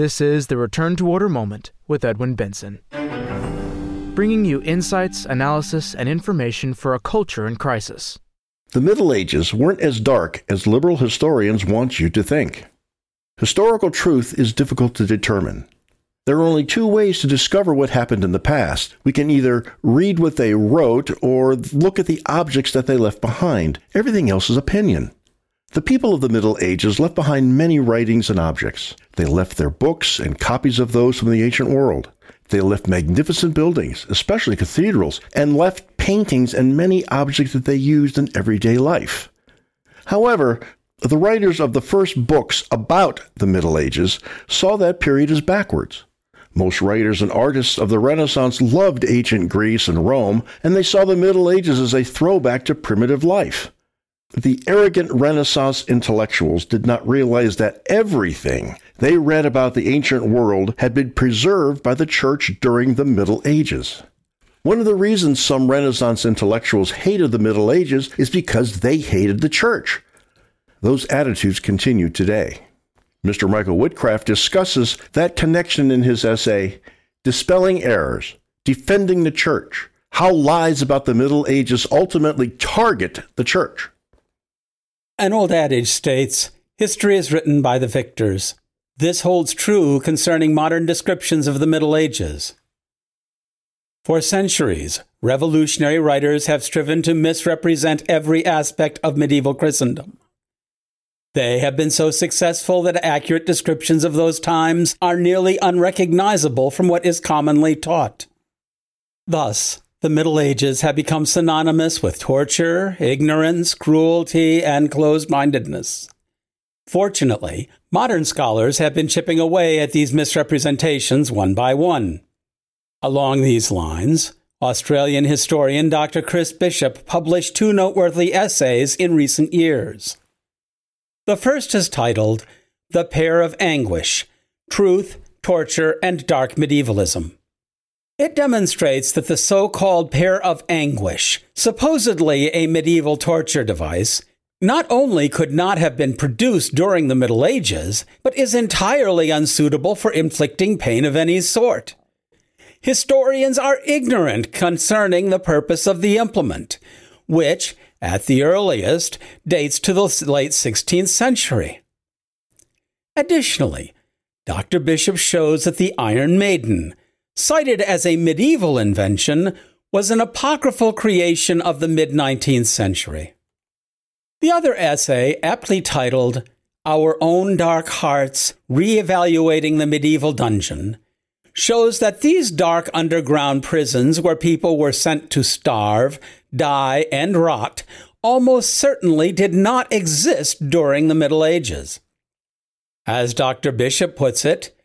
This is the Return to Order moment with Edwin Benson, bringing you insights, analysis, and information for a culture in crisis. The Middle Ages weren't as dark as liberal historians want you to think. Historical truth is difficult to determine. There are only two ways to discover what happened in the past. We can either read what they wrote or look at the objects that they left behind. Everything else is opinion. The people of the Middle Ages left behind many writings and objects. They left their books and copies of those from the ancient world. They left magnificent buildings, especially cathedrals, and left paintings and many objects that they used in everyday life. However, the writers of the first books about the Middle Ages saw that period as backwards. Most writers and artists of the Renaissance loved ancient Greece and Rome, and they saw the Middle Ages as a throwback to primitive life. The arrogant Renaissance intellectuals did not realize that everything they read about the ancient world had been preserved by the church during the Middle Ages. One of the reasons some Renaissance intellectuals hated the Middle Ages is because they hated the church. Those attitudes continue today. Mr. Michael Whitcraft discusses that connection in his essay, Dispelling Errors, Defending the Church, How Lies About the Middle Ages Ultimately Target the Church. An old adage states history is written by the victors. This holds true concerning modern descriptions of the Middle Ages. For centuries, revolutionary writers have striven to misrepresent every aspect of medieval Christendom. They have been so successful that accurate descriptions of those times are nearly unrecognizable from what is commonly taught. Thus, the Middle Ages have become synonymous with torture, ignorance, cruelty, and closed mindedness. Fortunately, modern scholars have been chipping away at these misrepresentations one by one. Along these lines, Australian historian Dr. Chris Bishop published two noteworthy essays in recent years. The first is titled The Pear of Anguish Truth, Torture, and Dark Medievalism. It demonstrates that the so called pear of anguish, supposedly a medieval torture device, not only could not have been produced during the Middle Ages, but is entirely unsuitable for inflicting pain of any sort. Historians are ignorant concerning the purpose of the implement, which, at the earliest, dates to the late 16th century. Additionally, Dr. Bishop shows that the Iron Maiden, cited as a medieval invention, was an apocryphal creation of the mid 19th century. The other essay, aptly titled Our Own Dark Hearts Reevaluating the Medieval Dungeon, shows that these dark underground prisons where people were sent to starve, die, and rot almost certainly did not exist during the Middle Ages. As Dr. Bishop puts it,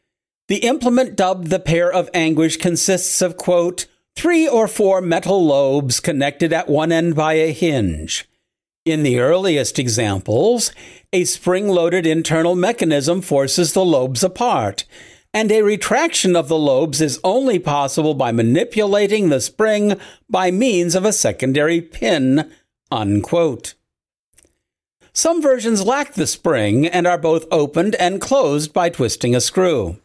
the implement dubbed the pear of anguish consists of, quote, three or four metal lobes connected at one end by a hinge. In the earliest examples, a spring loaded internal mechanism forces the lobes apart, and a retraction of the lobes is only possible by manipulating the spring by means of a secondary pin. Unquote. Some versions lack the spring and are both opened and closed by twisting a screw.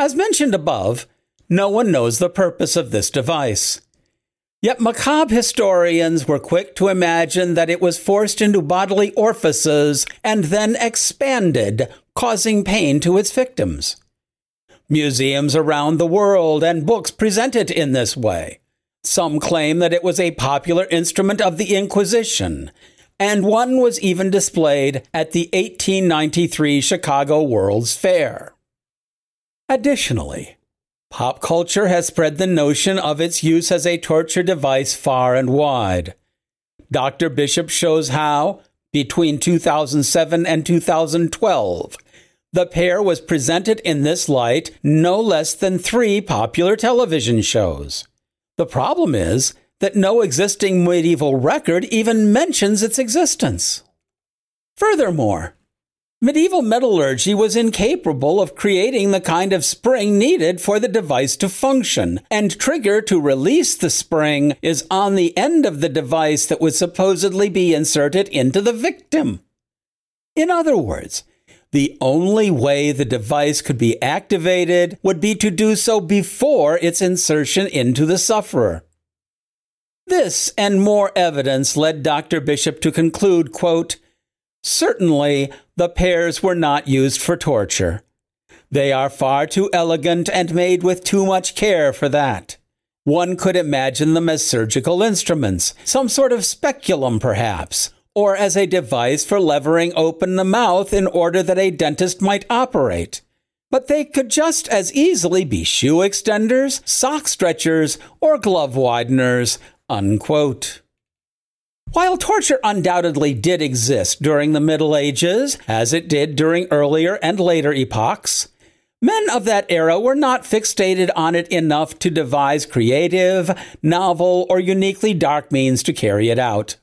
As mentioned above, no one knows the purpose of this device. Yet macabre historians were quick to imagine that it was forced into bodily orifices and then expanded, causing pain to its victims. Museums around the world and books present it in this way. Some claim that it was a popular instrument of the Inquisition, and one was even displayed at the 1893 Chicago World's Fair. Additionally, Pop culture has spread the notion of its use as a torture device far and wide. Dr. Bishop shows how, between 2007 and 2012, the pear was presented in this light no less than three popular television shows. The problem is that no existing medieval record even mentions its existence. Furthermore, Medieval metallurgy was incapable of creating the kind of spring needed for the device to function, and trigger to release the spring is on the end of the device that would supposedly be inserted into the victim. In other words, the only way the device could be activated would be to do so before its insertion into the sufferer. This and more evidence led Dr. Bishop to conclude, quote, Certainly, the pears were not used for torture. They are far too elegant and made with too much care for that. One could imagine them as surgical instruments, some sort of speculum perhaps, or as a device for levering open the mouth in order that a dentist might operate. But they could just as easily be shoe extenders, sock stretchers, or glove wideners. Unquote. While torture undoubtedly did exist during the Middle Ages, as it did during earlier and later epochs, men of that era were not fixated on it enough to devise creative, novel, or uniquely dark means to carry it out.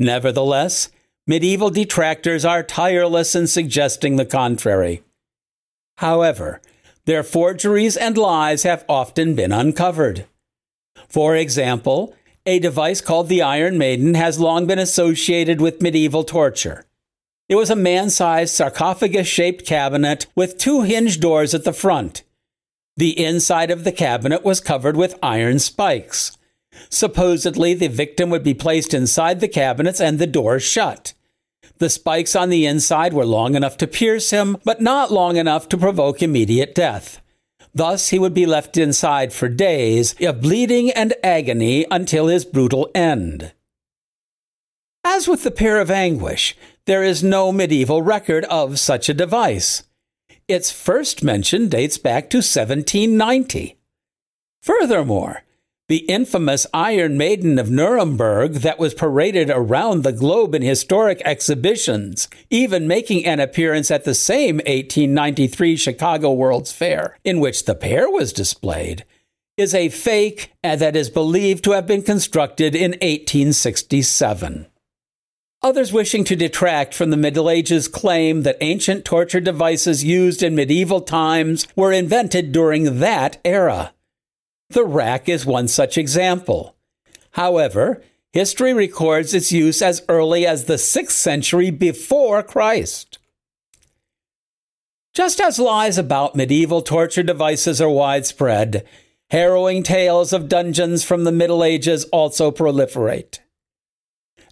Nevertheless, medieval detractors are tireless in suggesting the contrary. However, their forgeries and lies have often been uncovered. For example, a device called the Iron Maiden has long been associated with medieval torture. It was a man sized sarcophagus shaped cabinet with two hinged doors at the front. The inside of the cabinet was covered with iron spikes. Supposedly, the victim would be placed inside the cabinets and the doors shut. The spikes on the inside were long enough to pierce him, but not long enough to provoke immediate death. Thus, he would be left inside for days of bleeding and agony until his brutal end. As with the pear of anguish, there is no medieval record of such a device. Its first mention dates back to 1790. Furthermore, the infamous Iron Maiden of Nuremberg that was paraded around the globe in historic exhibitions, even making an appearance at the same 1893 Chicago World's Fair, in which the pear was displayed, is a fake that is believed to have been constructed in 1867. Others wishing to detract from the Middle Ages claim that ancient torture devices used in medieval times were invented during that era. The rack is one such example. However, history records its use as early as the 6th century before Christ. Just as lies about medieval torture devices are widespread, harrowing tales of dungeons from the Middle Ages also proliferate.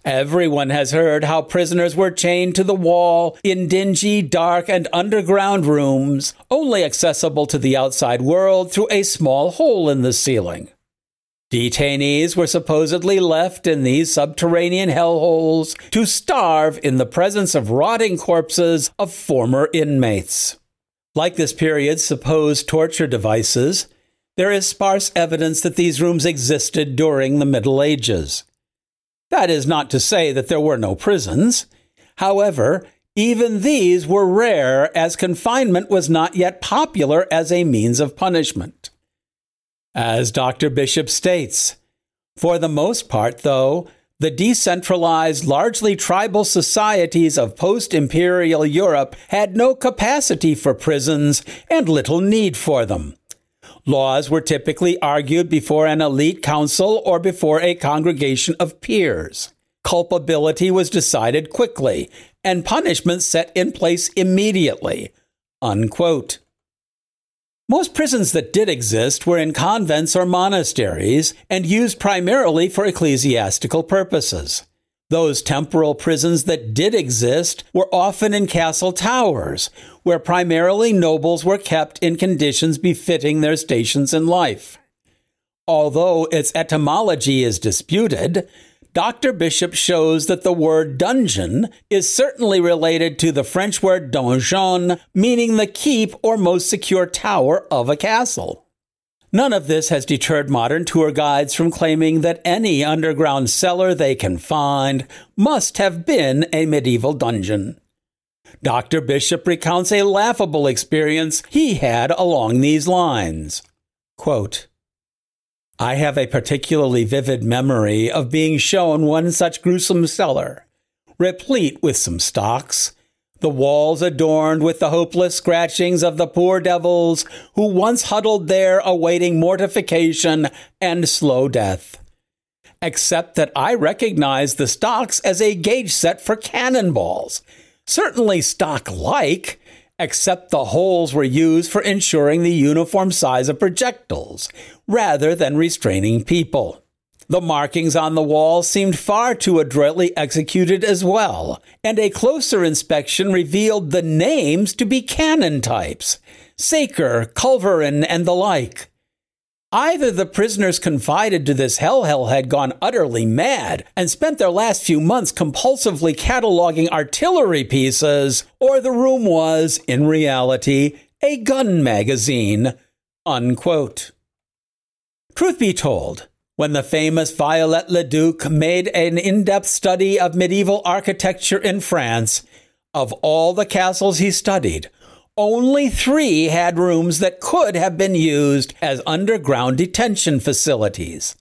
Everyone has heard how prisoners were chained to the wall in dingy, dark, and underground rooms, only accessible to the outside world through a small hole in the ceiling. Detainees were supposedly left in these subterranean hellholes to starve in the presence of rotting corpses of former inmates. Like this period's supposed torture devices, there is sparse evidence that these rooms existed during the Middle Ages. That is not to say that there were no prisons. However, even these were rare as confinement was not yet popular as a means of punishment. As Dr. Bishop states, for the most part, though, the decentralized, largely tribal societies of post imperial Europe had no capacity for prisons and little need for them. Laws were typically argued before an elite council or before a congregation of peers. Culpability was decided quickly, and punishment set in place immediately. Unquote. Most prisons that did exist were in convents or monasteries and used primarily for ecclesiastical purposes. Those temporal prisons that did exist were often in castle towers, where primarily nobles were kept in conditions befitting their stations in life. Although its etymology is disputed, Dr. Bishop shows that the word dungeon is certainly related to the French word donjon, meaning the keep or most secure tower of a castle. None of this has deterred modern tour guides from claiming that any underground cellar they can find must have been a medieval dungeon. Dr. Bishop recounts a laughable experience he had along these lines. Quote, I have a particularly vivid memory of being shown one such gruesome cellar, replete with some stocks, the walls adorned with the hopeless scratchings of the poor devils who once huddled there awaiting mortification and slow death. Except that I recognized the stocks as a gauge set for cannonballs. Certainly stock like, except the holes were used for ensuring the uniform size of projectiles, rather than restraining people. The markings on the wall seemed far too adroitly executed as well, and a closer inspection revealed the names to be cannon types Saker, Culverin, and the like. Either the prisoners confided to this hellhell had gone utterly mad and spent their last few months compulsively cataloging artillery pieces, or the room was, in reality, a gun magazine. Unquote. Truth be told, when the famous Viollet le Duc made an in depth study of medieval architecture in France, of all the castles he studied, only three had rooms that could have been used as underground detention facilities.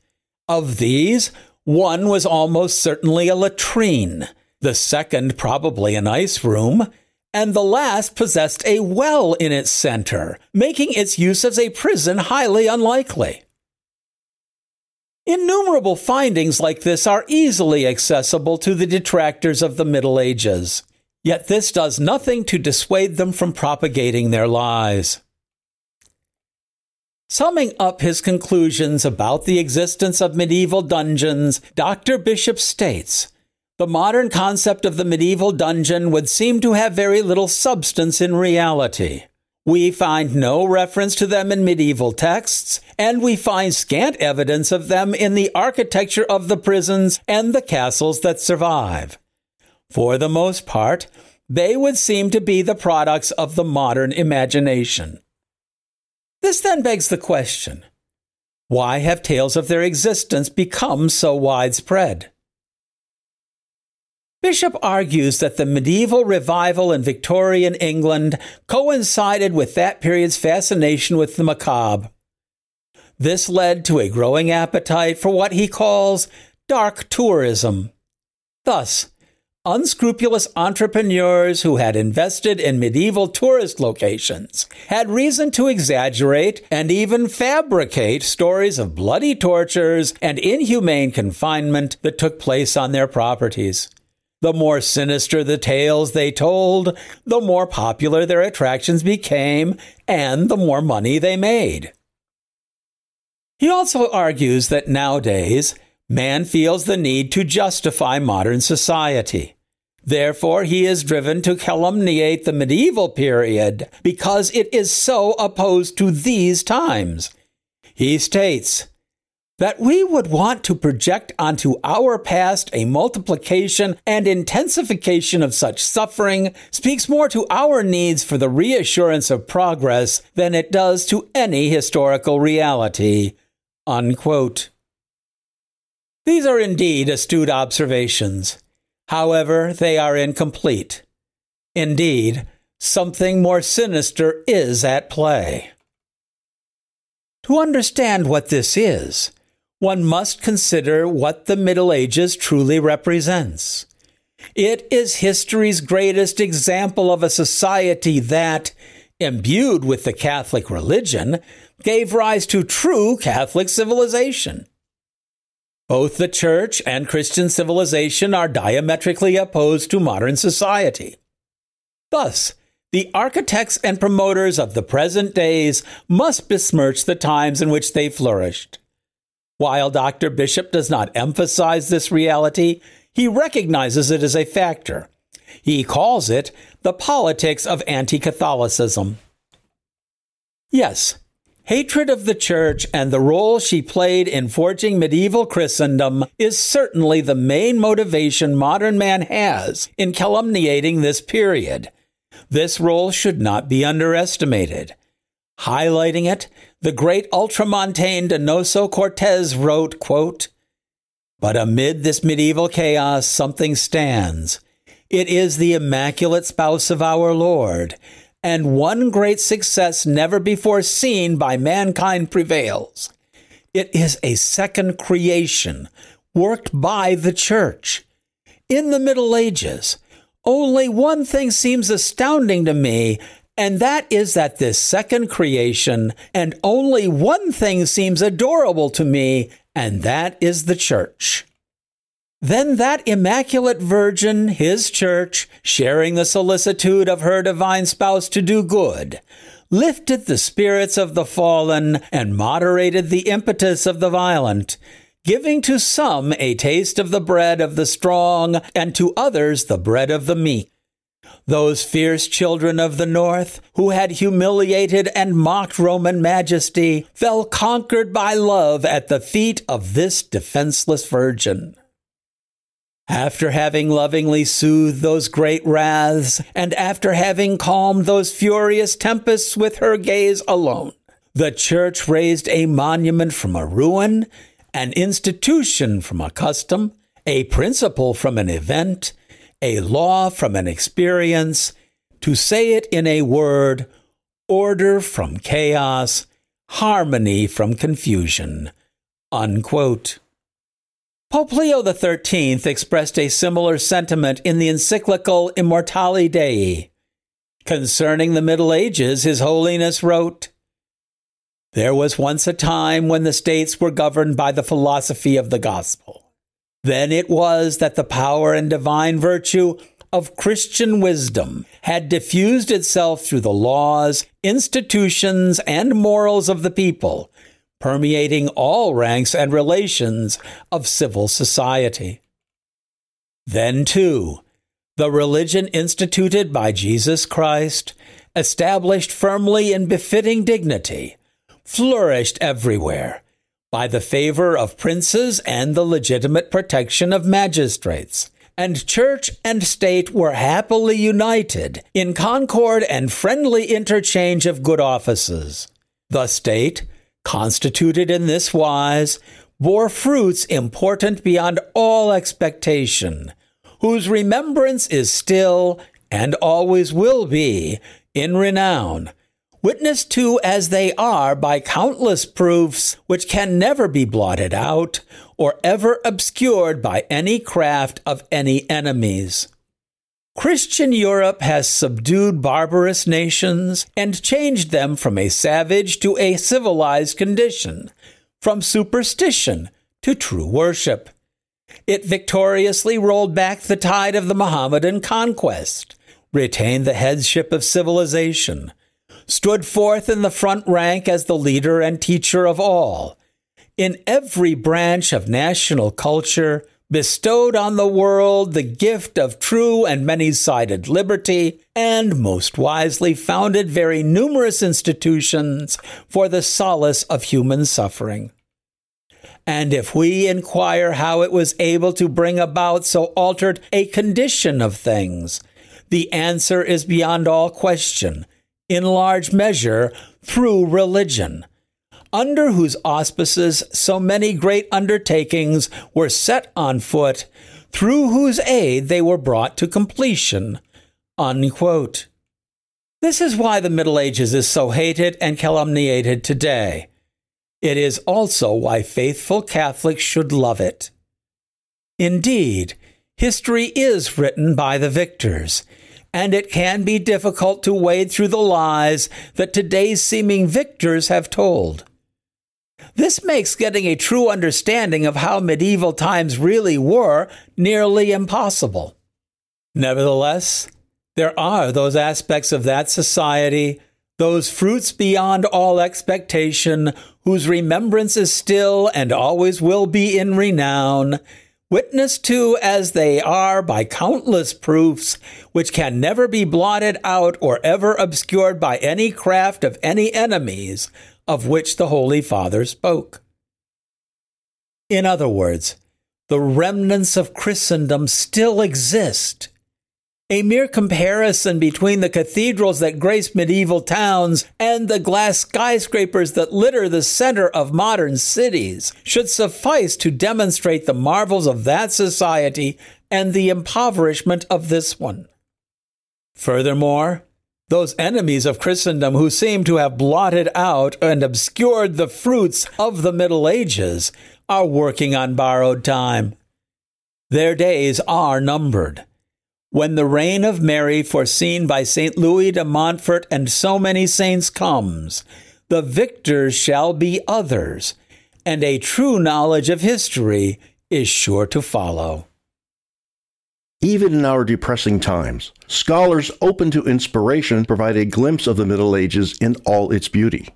Of these, one was almost certainly a latrine, the second probably an ice room, and the last possessed a well in its center, making its use as a prison highly unlikely. Innumerable findings like this are easily accessible to the detractors of the Middle Ages. Yet this does nothing to dissuade them from propagating their lies. Summing up his conclusions about the existence of medieval dungeons, Dr. Bishop states the modern concept of the medieval dungeon would seem to have very little substance in reality. We find no reference to them in medieval texts, and we find scant evidence of them in the architecture of the prisons and the castles that survive. For the most part, they would seem to be the products of the modern imagination. This then begs the question why have tales of their existence become so widespread? Bishop argues that the medieval revival in Victorian England coincided with that period's fascination with the macabre. This led to a growing appetite for what he calls dark tourism. Thus, unscrupulous entrepreneurs who had invested in medieval tourist locations had reason to exaggerate and even fabricate stories of bloody tortures and inhumane confinement that took place on their properties. The more sinister the tales they told, the more popular their attractions became and the more money they made. He also argues that nowadays, man feels the need to justify modern society. Therefore, he is driven to calumniate the medieval period because it is so opposed to these times. He states that we would want to project onto our past a multiplication and intensification of such suffering speaks more to our needs for the reassurance of progress than it does to any historical reality. Unquote. These are indeed astute observations. However, they are incomplete. Indeed, something more sinister is at play. To understand what this is, one must consider what the Middle Ages truly represents. It is history's greatest example of a society that, imbued with the Catholic religion, gave rise to true Catholic civilization. Both the church and Christian civilization are diametrically opposed to modern society. Thus, the architects and promoters of the present days must besmirch the times in which they flourished. While Dr. Bishop does not emphasize this reality, he recognizes it as a factor. He calls it the politics of anti Catholicism. Yes, Hatred of the church and the role she played in forging medieval Christendom is certainly the main motivation modern man has in calumniating this period. This role should not be underestimated. Highlighting it, the great ultramontane Donoso Cortés wrote, quote, But amid this medieval chaos, something stands. It is the immaculate spouse of our Lord, and one great success never before seen by mankind prevails. It is a second creation worked by the church. In the Middle Ages, only one thing seems astounding to me, and that is that this second creation, and only one thing seems adorable to me, and that is the church. Then that Immaculate Virgin, his church, sharing the solicitude of her divine spouse to do good, lifted the spirits of the fallen and moderated the impetus of the violent, giving to some a taste of the bread of the strong, and to others the bread of the meek. Those fierce children of the north, who had humiliated and mocked Roman majesty, fell conquered by love at the feet of this defenseless virgin. After having lovingly soothed those great wraths, and after having calmed those furious tempests with her gaze alone, the Church raised a monument from a ruin, an institution from a custom, a principle from an event, a law from an experience, to say it in a word, order from chaos, harmony from confusion. Unquote. Pope Leo XIII expressed a similar sentiment in the encyclical Immortale Dei. Concerning the Middle Ages, His Holiness wrote, There was once a time when the states were governed by the philosophy of the gospel. Then it was that the power and divine virtue of Christian wisdom had diffused itself through the laws, institutions, and morals of the people, permeating all ranks and relations of civil society. Then, too, the religion instituted by Jesus Christ, established firmly in befitting dignity, flourished everywhere by the favor of princes and the legitimate protection of magistrates. And church and state were happily united in concord and friendly interchange of good offices. The state, constituted in this wise, bore fruits important beyond all expectation, whose remembrance is still, and always will be, in renown witnessed to as they are by countless proofs which can never be blotted out or ever obscured by any craft of any enemies. Christian Europe has subdued barbarous nations and changed them from a savage to a civilized condition, from superstition to true worship. It victoriously rolled back the tide of the Mohammedan conquest, retained the headship of civilization, stood forth in the front rank as the leader and teacher of all. In every branch of national culture, bestowed on the world the gift of true and many sided liberty, and most wisely founded very numerous institutions for the solace of human suffering. And if we inquire how it was able to bring about so altered a condition of things, the answer is beyond all question in large measure through religion, under whose auspices so many great undertakings were set on foot, through whose aid they were brought to completion. Unquote. This is why the Middle Ages is so hated and calumniated today. It is also why faithful Catholics should love it. Indeed, history is written by the victors, and it can be difficult to wade through the lies that today's seeming victors have told. This makes getting a true understanding of how medieval times really were nearly impossible. Nevertheless, there are those aspects of that society, those fruits beyond all expectation, whose remembrance is still and always will be in renown, witnessed to as they are by countless proofs, which can never be blotted out or ever obscured by any craft of any enemies of which the Holy Father spoke. In other words, the remnants of Christendom still exist a mere comparison between the cathedrals that grace medieval towns and the glass skyscrapers that litter the center of modern cities should suffice to demonstrate the marvels of that society and the impoverishment of this one. Furthermore, those enemies of Christendom who seem to have blotted out and obscured the fruits of the Middle Ages are working on borrowed time. Their days are numbered. When the reign of Mary, foreseen by St. Louis de Montfort and so many saints, comes, the victors shall be others, and a true knowledge of history is sure to follow. Even in our depressing times, scholars open to inspiration provide a glimpse of the Middle Ages in all its beauty.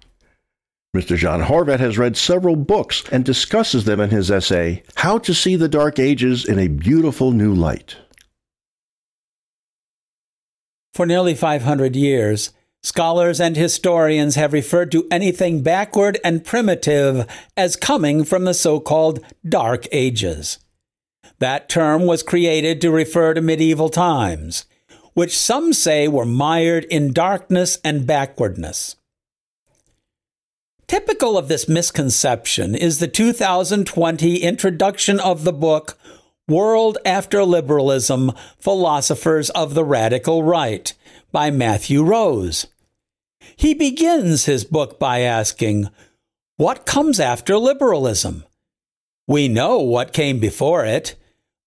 Mr. John Horvat has read several books and discusses them in his essay, How to See the Dark Ages in a Beautiful New Light. For nearly 500 years, scholars and historians have referred to anything backward and primitive as coming from the so called Dark Ages. That term was created to refer to medieval times, which some say were mired in darkness and backwardness. Typical of this misconception is the 2020 introduction of the book World After Liberalism Philosophers of the Radical Right by Matthew Rose. He begins his book by asking, What comes after liberalism? We know what came before it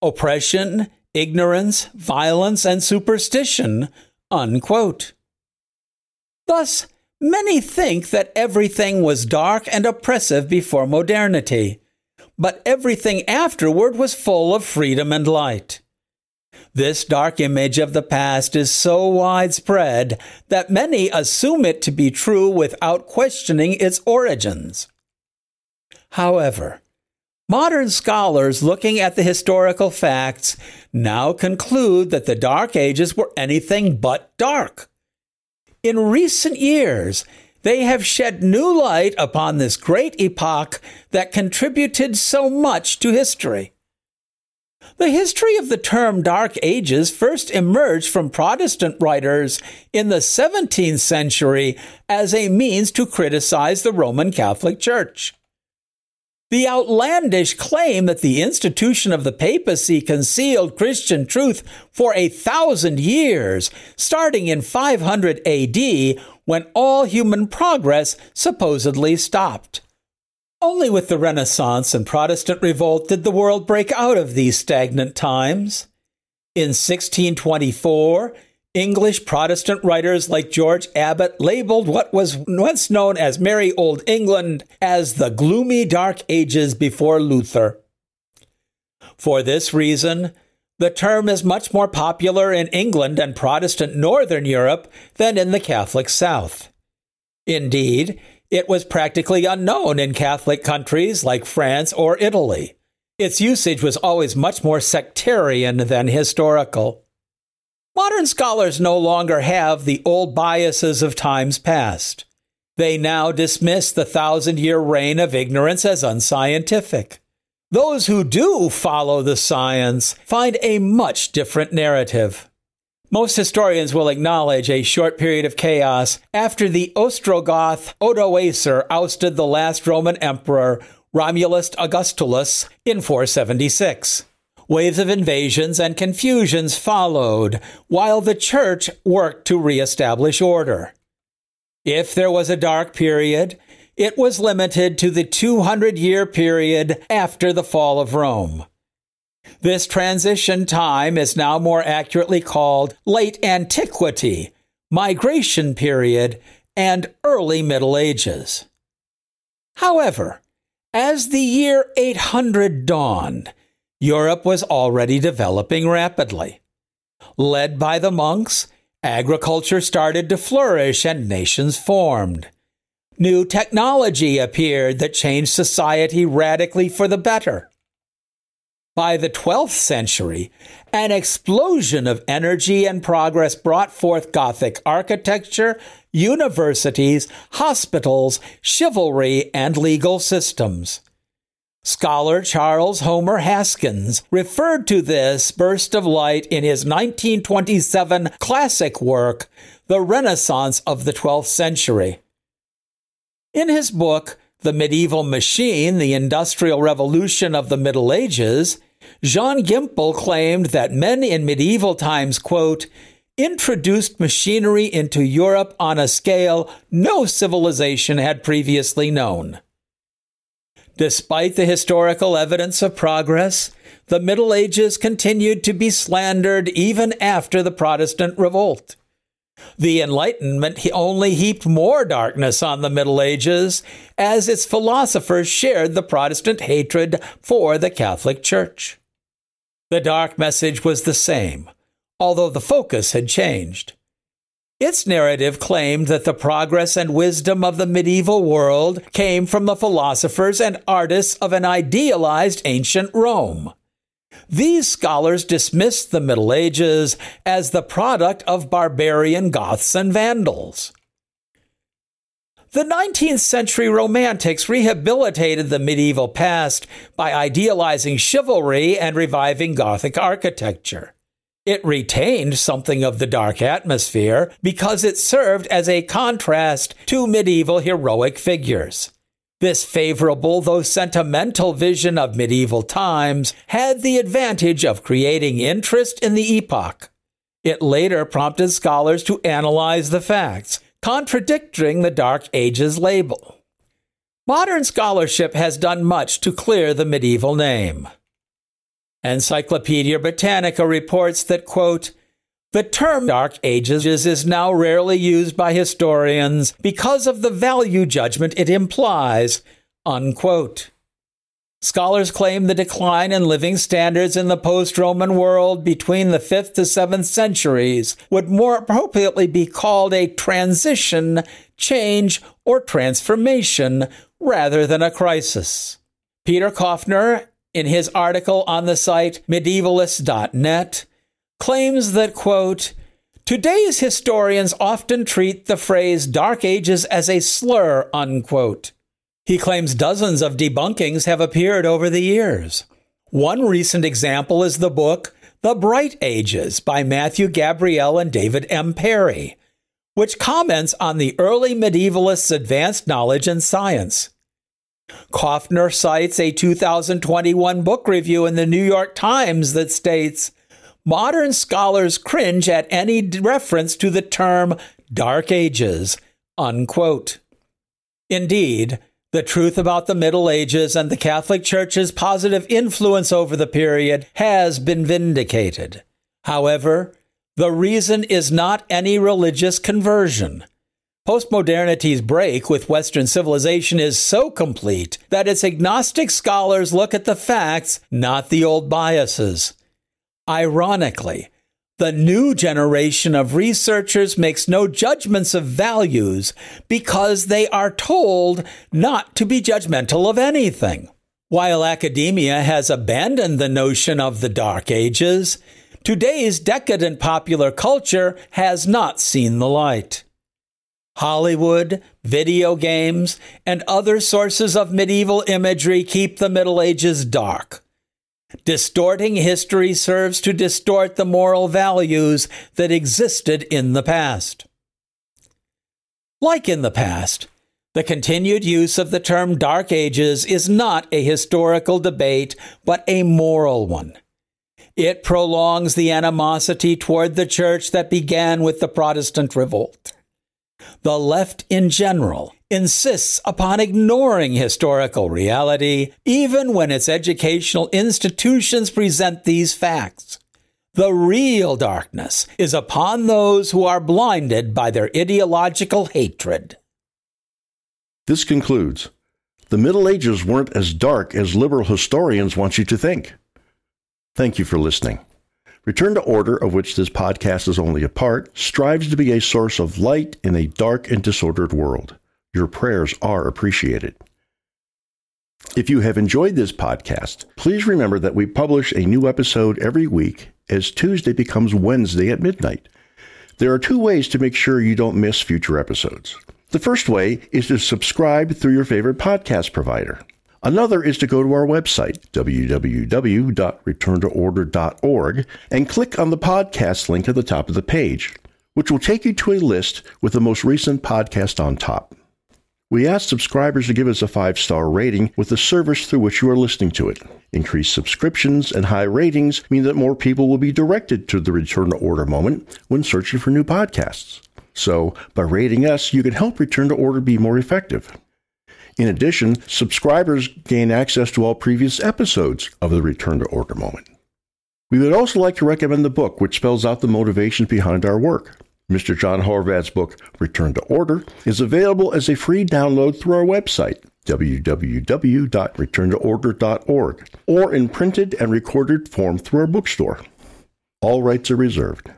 oppression, ignorance, violence, and superstition. Unquote. Thus, many think that everything was dark and oppressive before modernity but everything afterward was full of freedom and light. This dark image of the past is so widespread that many assume it to be true without questioning its origins. However, modern scholars looking at the historical facts now conclude that the Dark Ages were anything but dark. In recent years, they have shed new light upon this great epoch that contributed so much to history. The history of the term Dark Ages first emerged from Protestant writers in the 17th century as a means to criticize the Roman Catholic Church. The outlandish claim that the institution of the papacy concealed Christian truth for a thousand years, starting in 500 AD, when all human progress supposedly stopped. Only with the Renaissance and Protestant revolt did the world break out of these stagnant times. In 1624, English Protestant writers like George Abbot labeled what was once known as Merry Old England as the gloomy dark ages before Luther. For this reason, the term is much more popular in England and Protestant Northern Europe than in the Catholic South. Indeed, it was practically unknown in Catholic countries like France or Italy. Its usage was always much more sectarian than historical. Modern scholars no longer have the old biases of times past. They now dismiss the thousand year reign of ignorance as unscientific. Those who do follow the science find a much different narrative. Most historians will acknowledge a short period of chaos after the Ostrogoth Odoacer ousted the last Roman emperor, Romulus Augustulus, in 476. Waves of invasions and confusions followed, while the church worked to reestablish order. If there was a dark period, it was limited to the 200 year period after the fall of Rome. This transition time is now more accurately called late antiquity, migration period, and early Middle Ages. However, as the year 800 dawned, Europe was already developing rapidly. Led by the monks, agriculture started to flourish and nations formed. New technology appeared that changed society radically for the better. By the 12th century, an explosion of energy and progress brought forth Gothic architecture, universities, hospitals, chivalry, and legal systems. Scholar Charles Homer Haskins referred to this burst of light in his 1927 classic work, The Renaissance of the Twelfth Century. In his book, The Medieval Machine, The Industrial Revolution of the Middle Ages, Jean Gimpel claimed that men in medieval times, quote, introduced machinery into Europe on a scale no civilization had previously known. Despite the historical evidence of progress, the Middle Ages continued to be slandered even after the Protestant revolt. The Enlightenment only heaped more darkness on the Middle Ages as its philosophers shared the Protestant hatred for the Catholic Church. The dark message was the same, although the focus had changed. Its narrative claimed that the progress and wisdom of the medieval world came from the philosophers and artists of an idealized ancient Rome. These scholars dismissed the Middle Ages as the product of barbarian Goths and Vandals. The 19th century Romantics rehabilitated the medieval past by idealizing chivalry and reviving Gothic architecture. It retained something of the dark atmosphere because it served as a contrast to medieval heroic figures. This favorable, though sentimental vision of medieval times had the advantage of creating interest in the epoch. It later prompted scholars to analyze the facts, contradicting the Dark Ages label. Modern scholarship has done much to clear the medieval name. Encyclopedia Britannica reports that, quote, the term Dark Ages is now rarely used by historians because of the value judgment it implies. Unquote. Scholars claim the decline in living standards in the post Roman world between the 5th to 7th centuries would more appropriately be called a transition, change, or transformation rather than a crisis. Peter Koffner, in his article on the site medievalist.net, claims that, quote, Today's historians often treat the phrase Dark Ages as a slur, unquote. He claims dozens of debunkings have appeared over the years. One recent example is the book The Bright Ages by Matthew Gabriele and David M. Perry, which comments on the early medievalists' advanced knowledge and science. Koffner cites a 2021 book review in the New York Times that states modern scholars cringe at any reference to the term Dark Ages. Unquote. Indeed, the truth about the Middle Ages and the Catholic Church's positive influence over the period has been vindicated. However, the reason is not any religious conversion. Postmodernity's break with Western civilization is so complete that its agnostic scholars look at the facts, not the old biases. Ironically, the new generation of researchers makes no judgments of values because they are told not to be judgmental of anything. While academia has abandoned the notion of the Dark Ages, today's decadent popular culture has not seen the light. Hollywood, video games, and other sources of medieval imagery keep the Middle Ages dark. Distorting history serves to distort the moral values that existed in the past. Like in the past, the continued use of the term Dark Ages is not a historical debate, but a moral one. It prolongs the animosity toward the church that began with the Protestant revolt. The left in general insists upon ignoring historical reality, even when its educational institutions present these facts. The real darkness is upon those who are blinded by their ideological hatred. This concludes The Middle Ages weren't as dark as liberal historians want you to think. Thank you for listening. Return to Order, of which this podcast is only a part, strives to be a source of light in a dark and disordered world. Your prayers are appreciated. If you have enjoyed this podcast, please remember that we publish a new episode every week as Tuesday becomes Wednesday at midnight. There are two ways to make sure you don't miss future episodes. The first way is to subscribe through your favorite podcast provider. Another is to go to our website, www.returntoorder.org, and click on the podcast link at the top of the page, which will take you to a list with the most recent podcast on top. We ask subscribers to give us a five star rating with the service through which you are listening to it. Increased subscriptions and high ratings mean that more people will be directed to the Return to Order moment when searching for new podcasts. So, by rating us, you can help Return to Order be more effective. In addition, subscribers gain access to all previous episodes of the Return to Order moment. We would also like to recommend the book which spells out the motivations behind our work. Mr. John Horvat's book, Return to Order, is available as a free download through our website. www.returntoorder.org, or in printed and recorded form through our bookstore. All rights are reserved.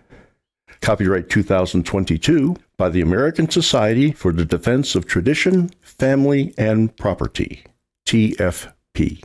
Copyright 2022 by the American Society for the Defense of Tradition, Family, and Property, TFP.